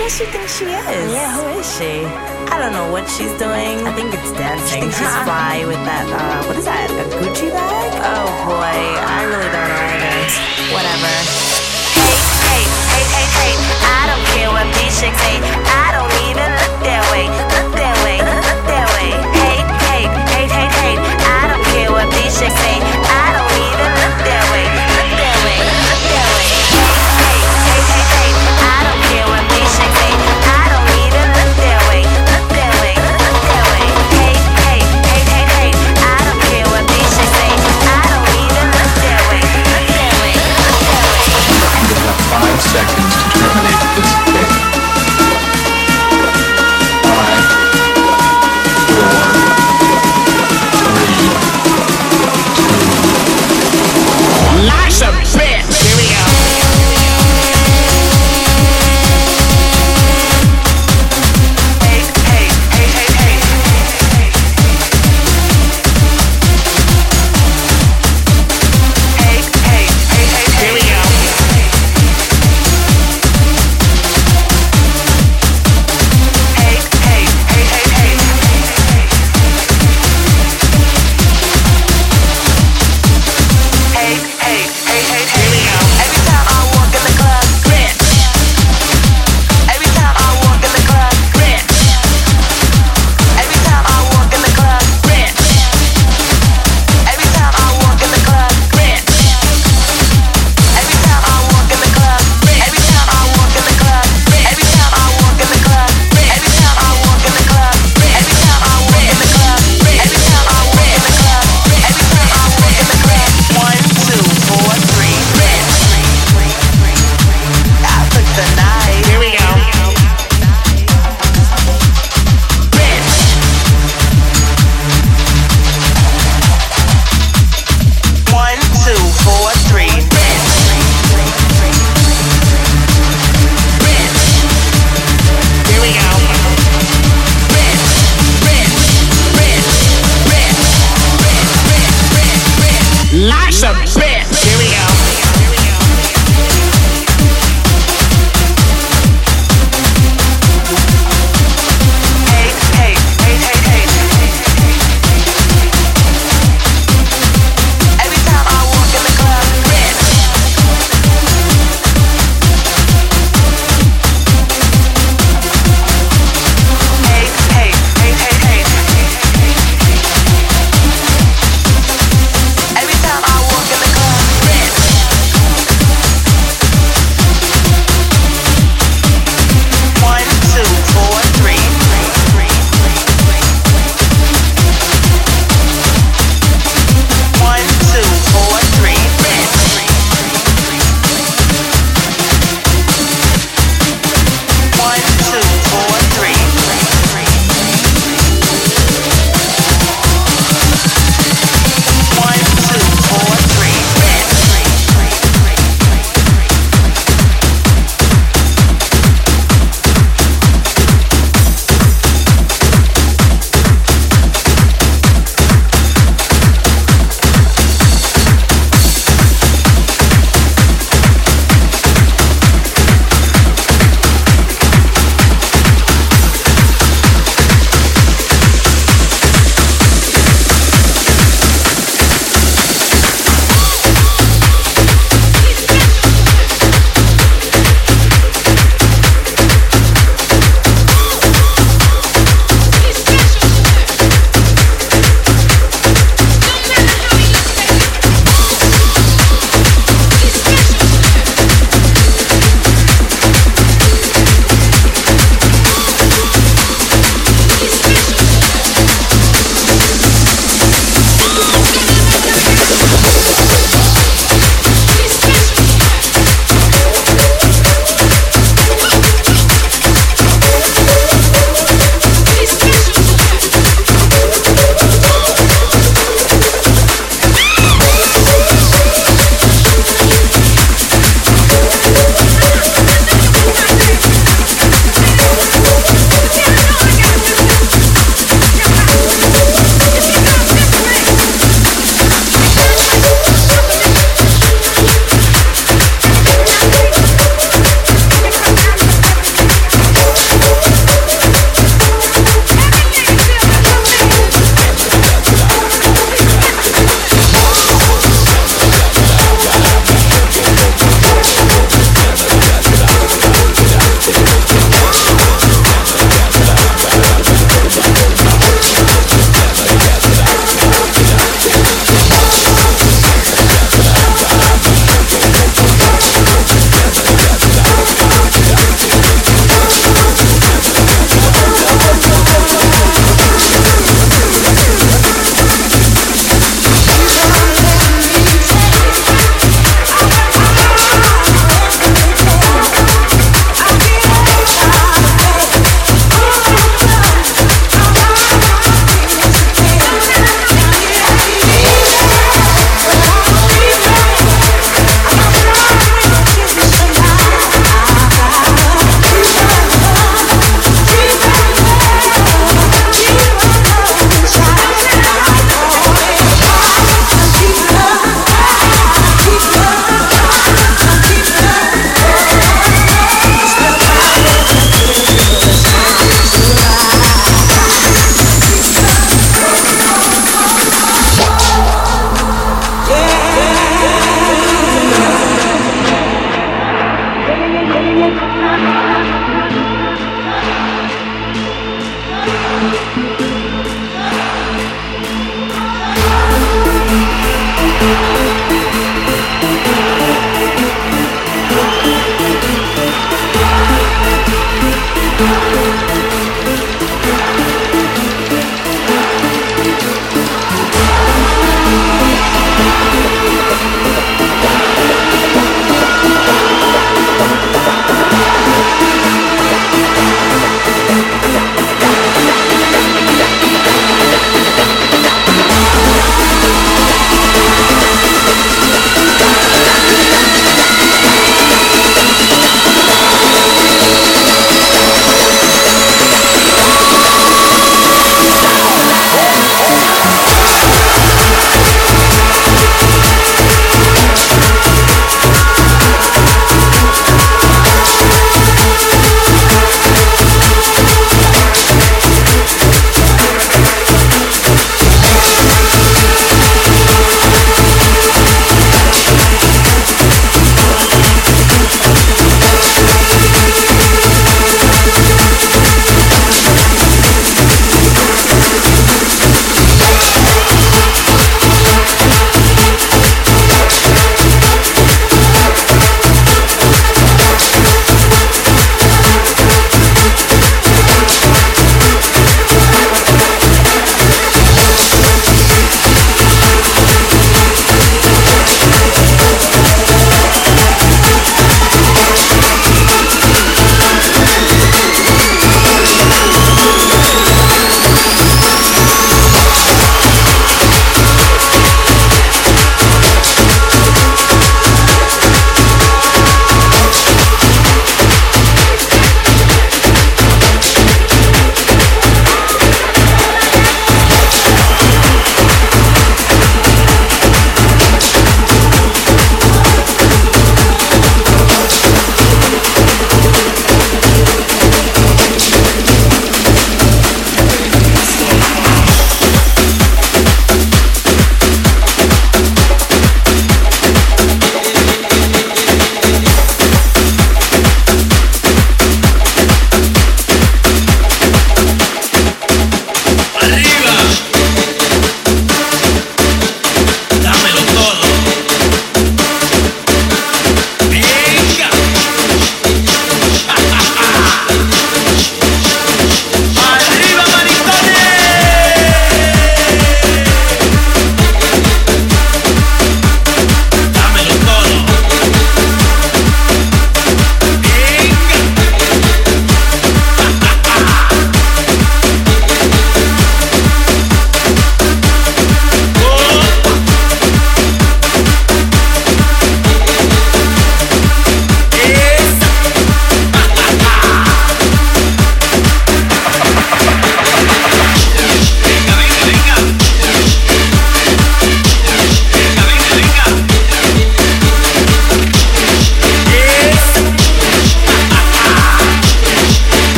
does she think she is? Yeah, who is she? I don't know what she's doing. I think it's dancing. Think she's fly with that, uh, what is that, a Gucci bag? Oh boy, I really don't know either. Whatever. Hey, hey, hey, hey, hey. I don't care what these chicks say. I don't even look that way. Look that way.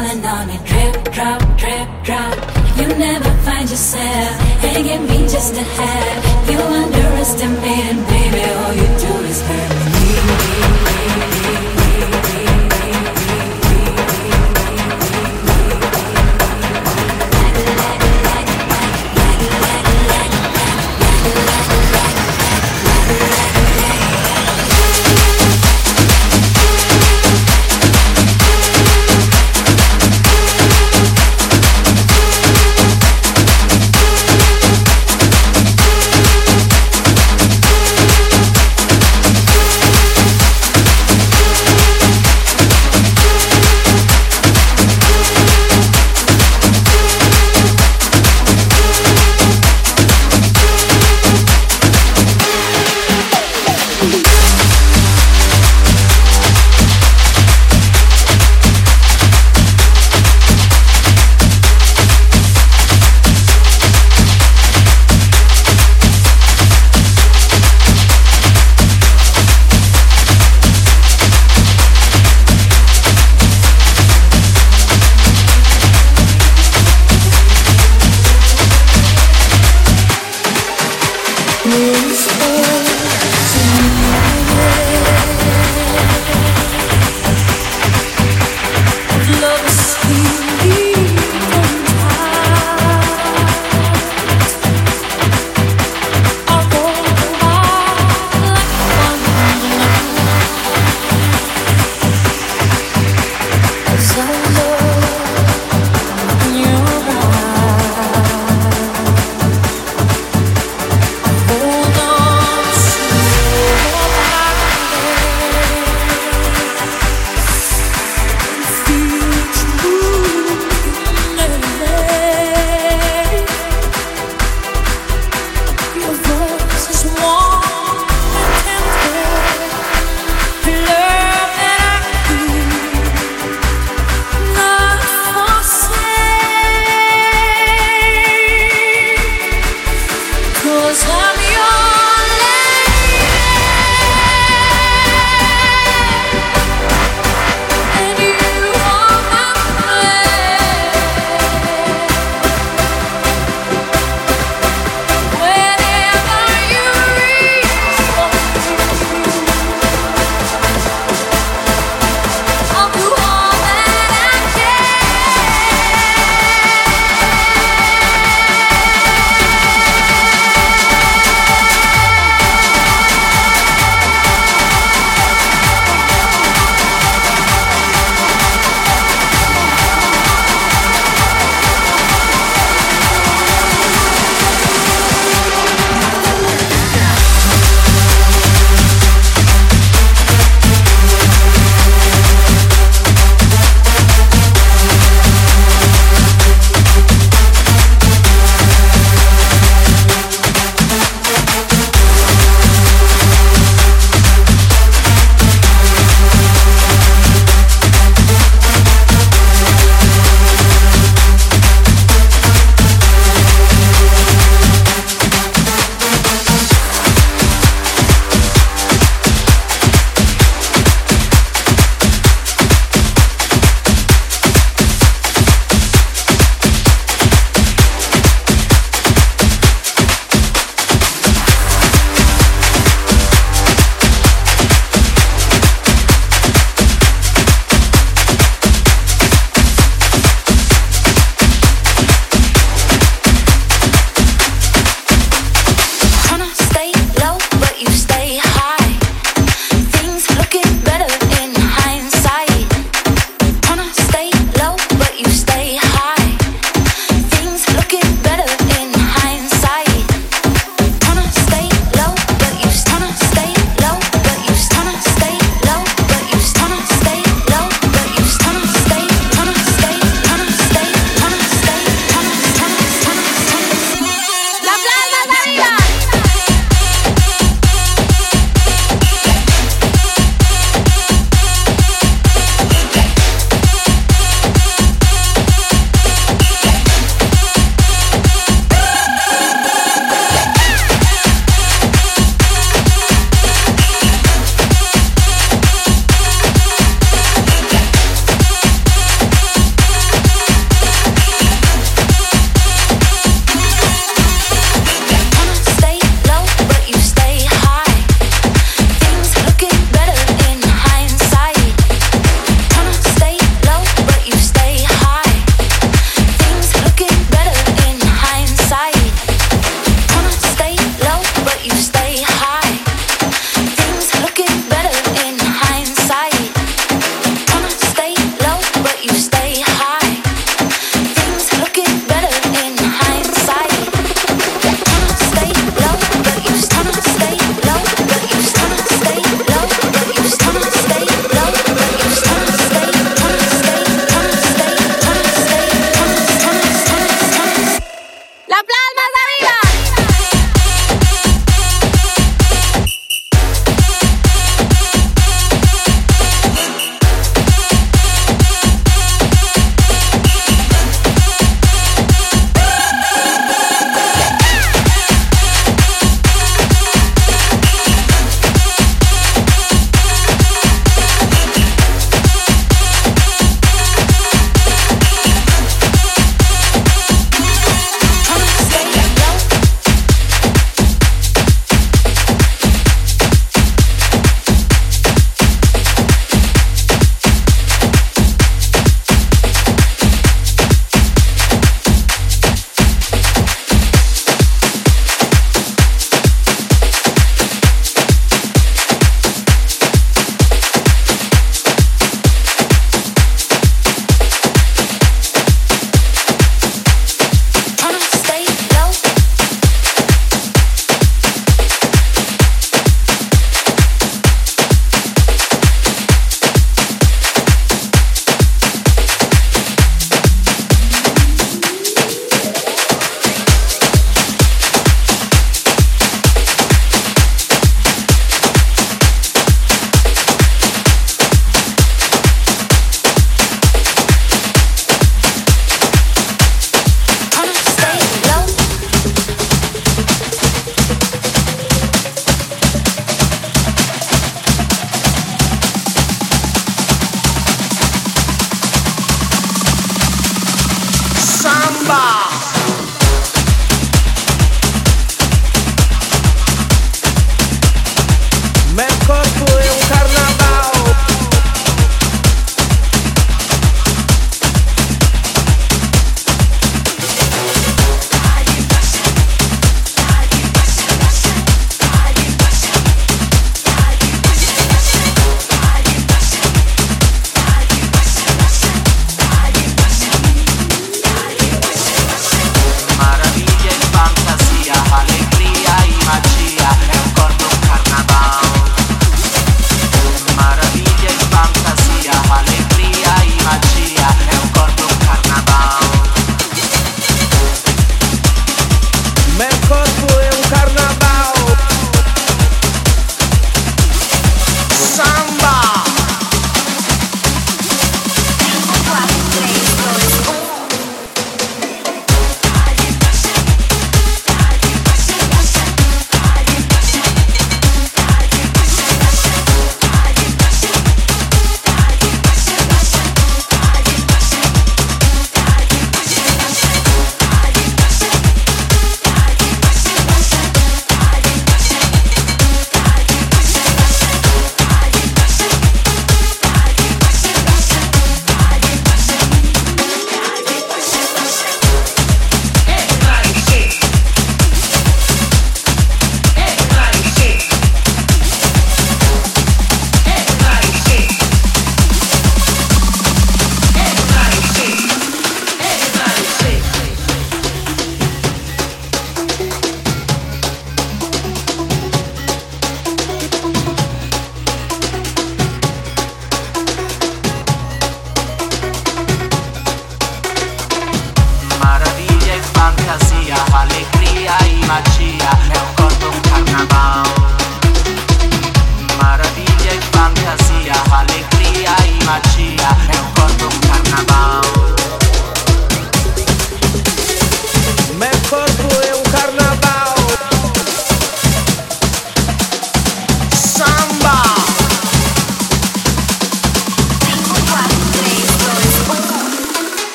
falling on me. Drip, drop, drip, drop. You never find yourself. It can be just a half. You underestimated, baby. Oh, you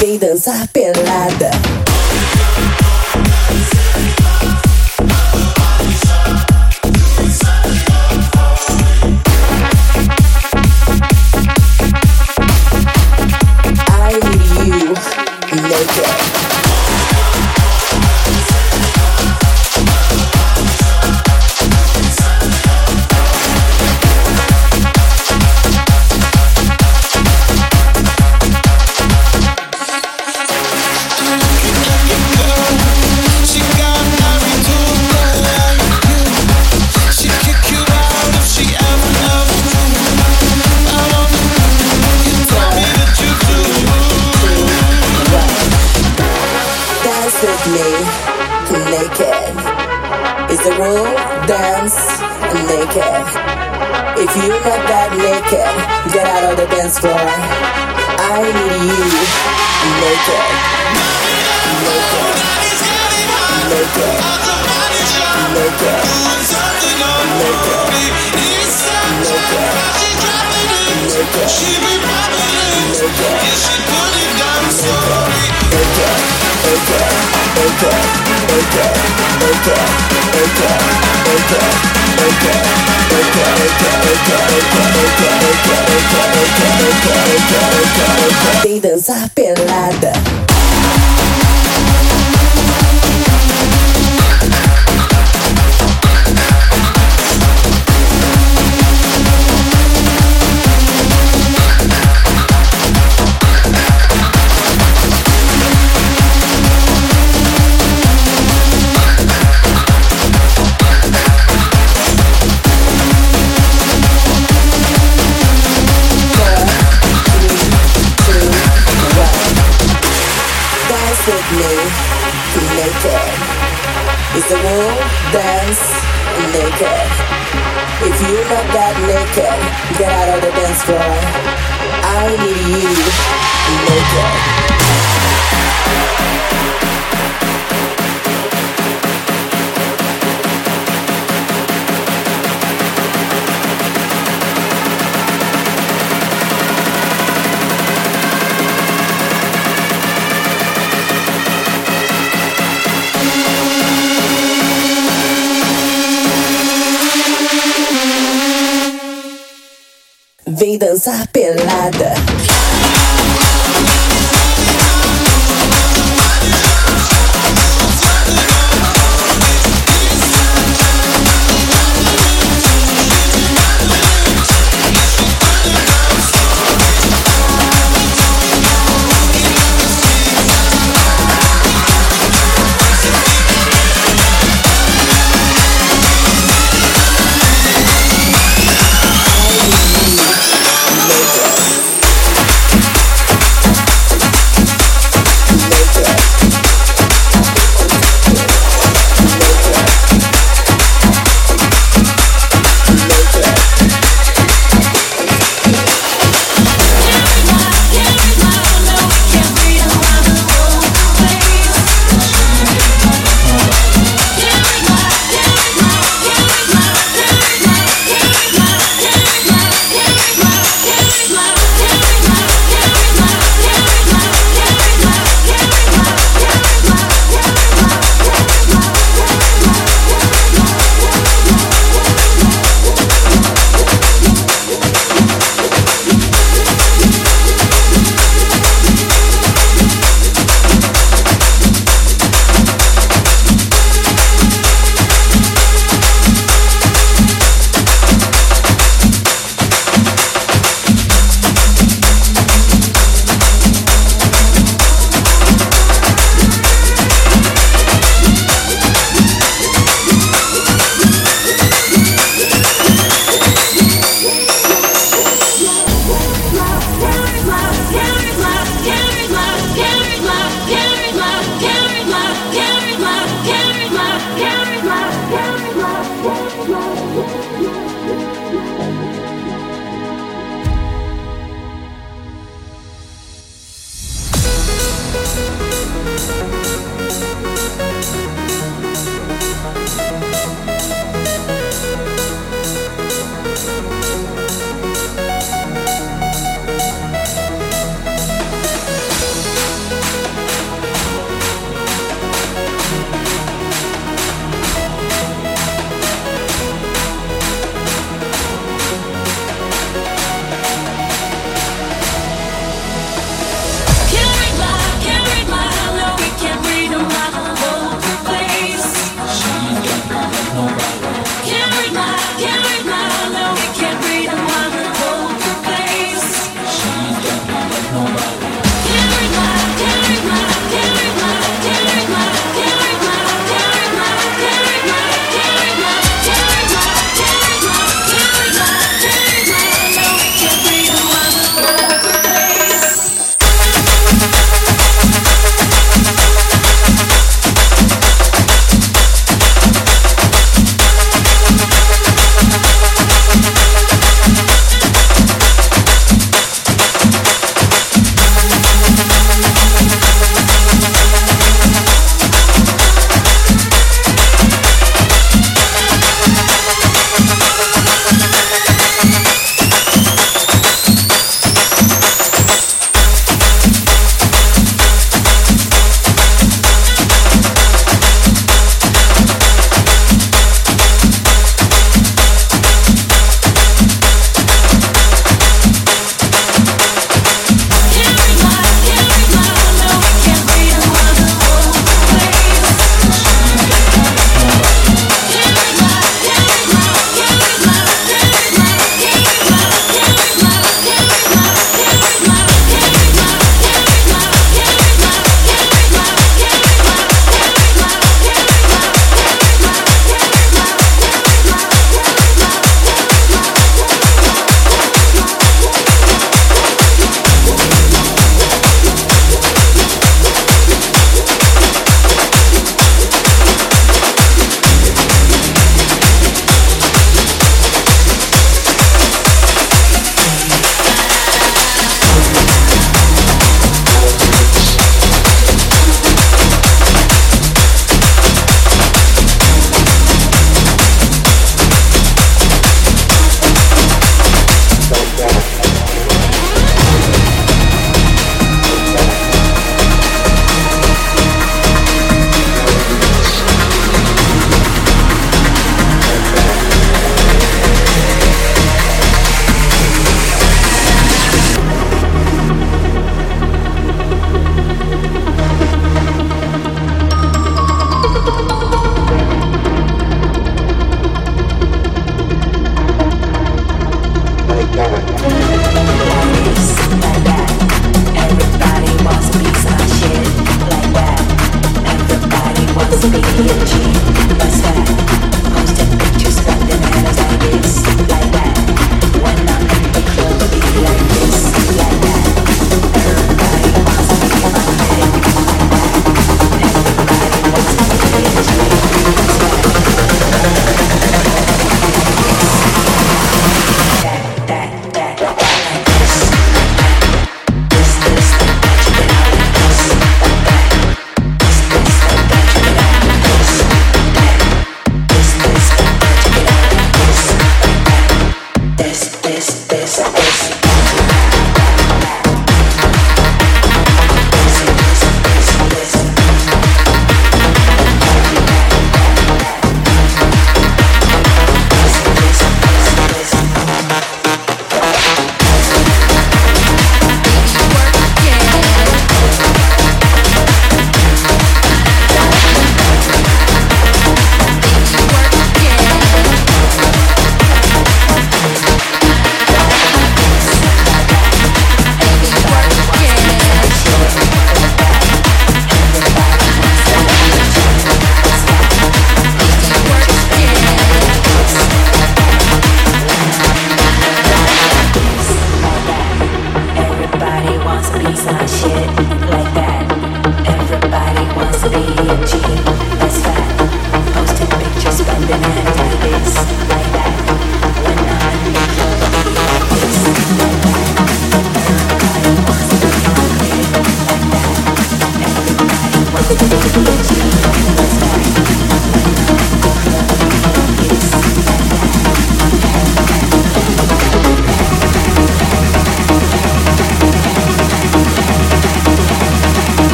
vem dançar pelada. Naked. Pelada.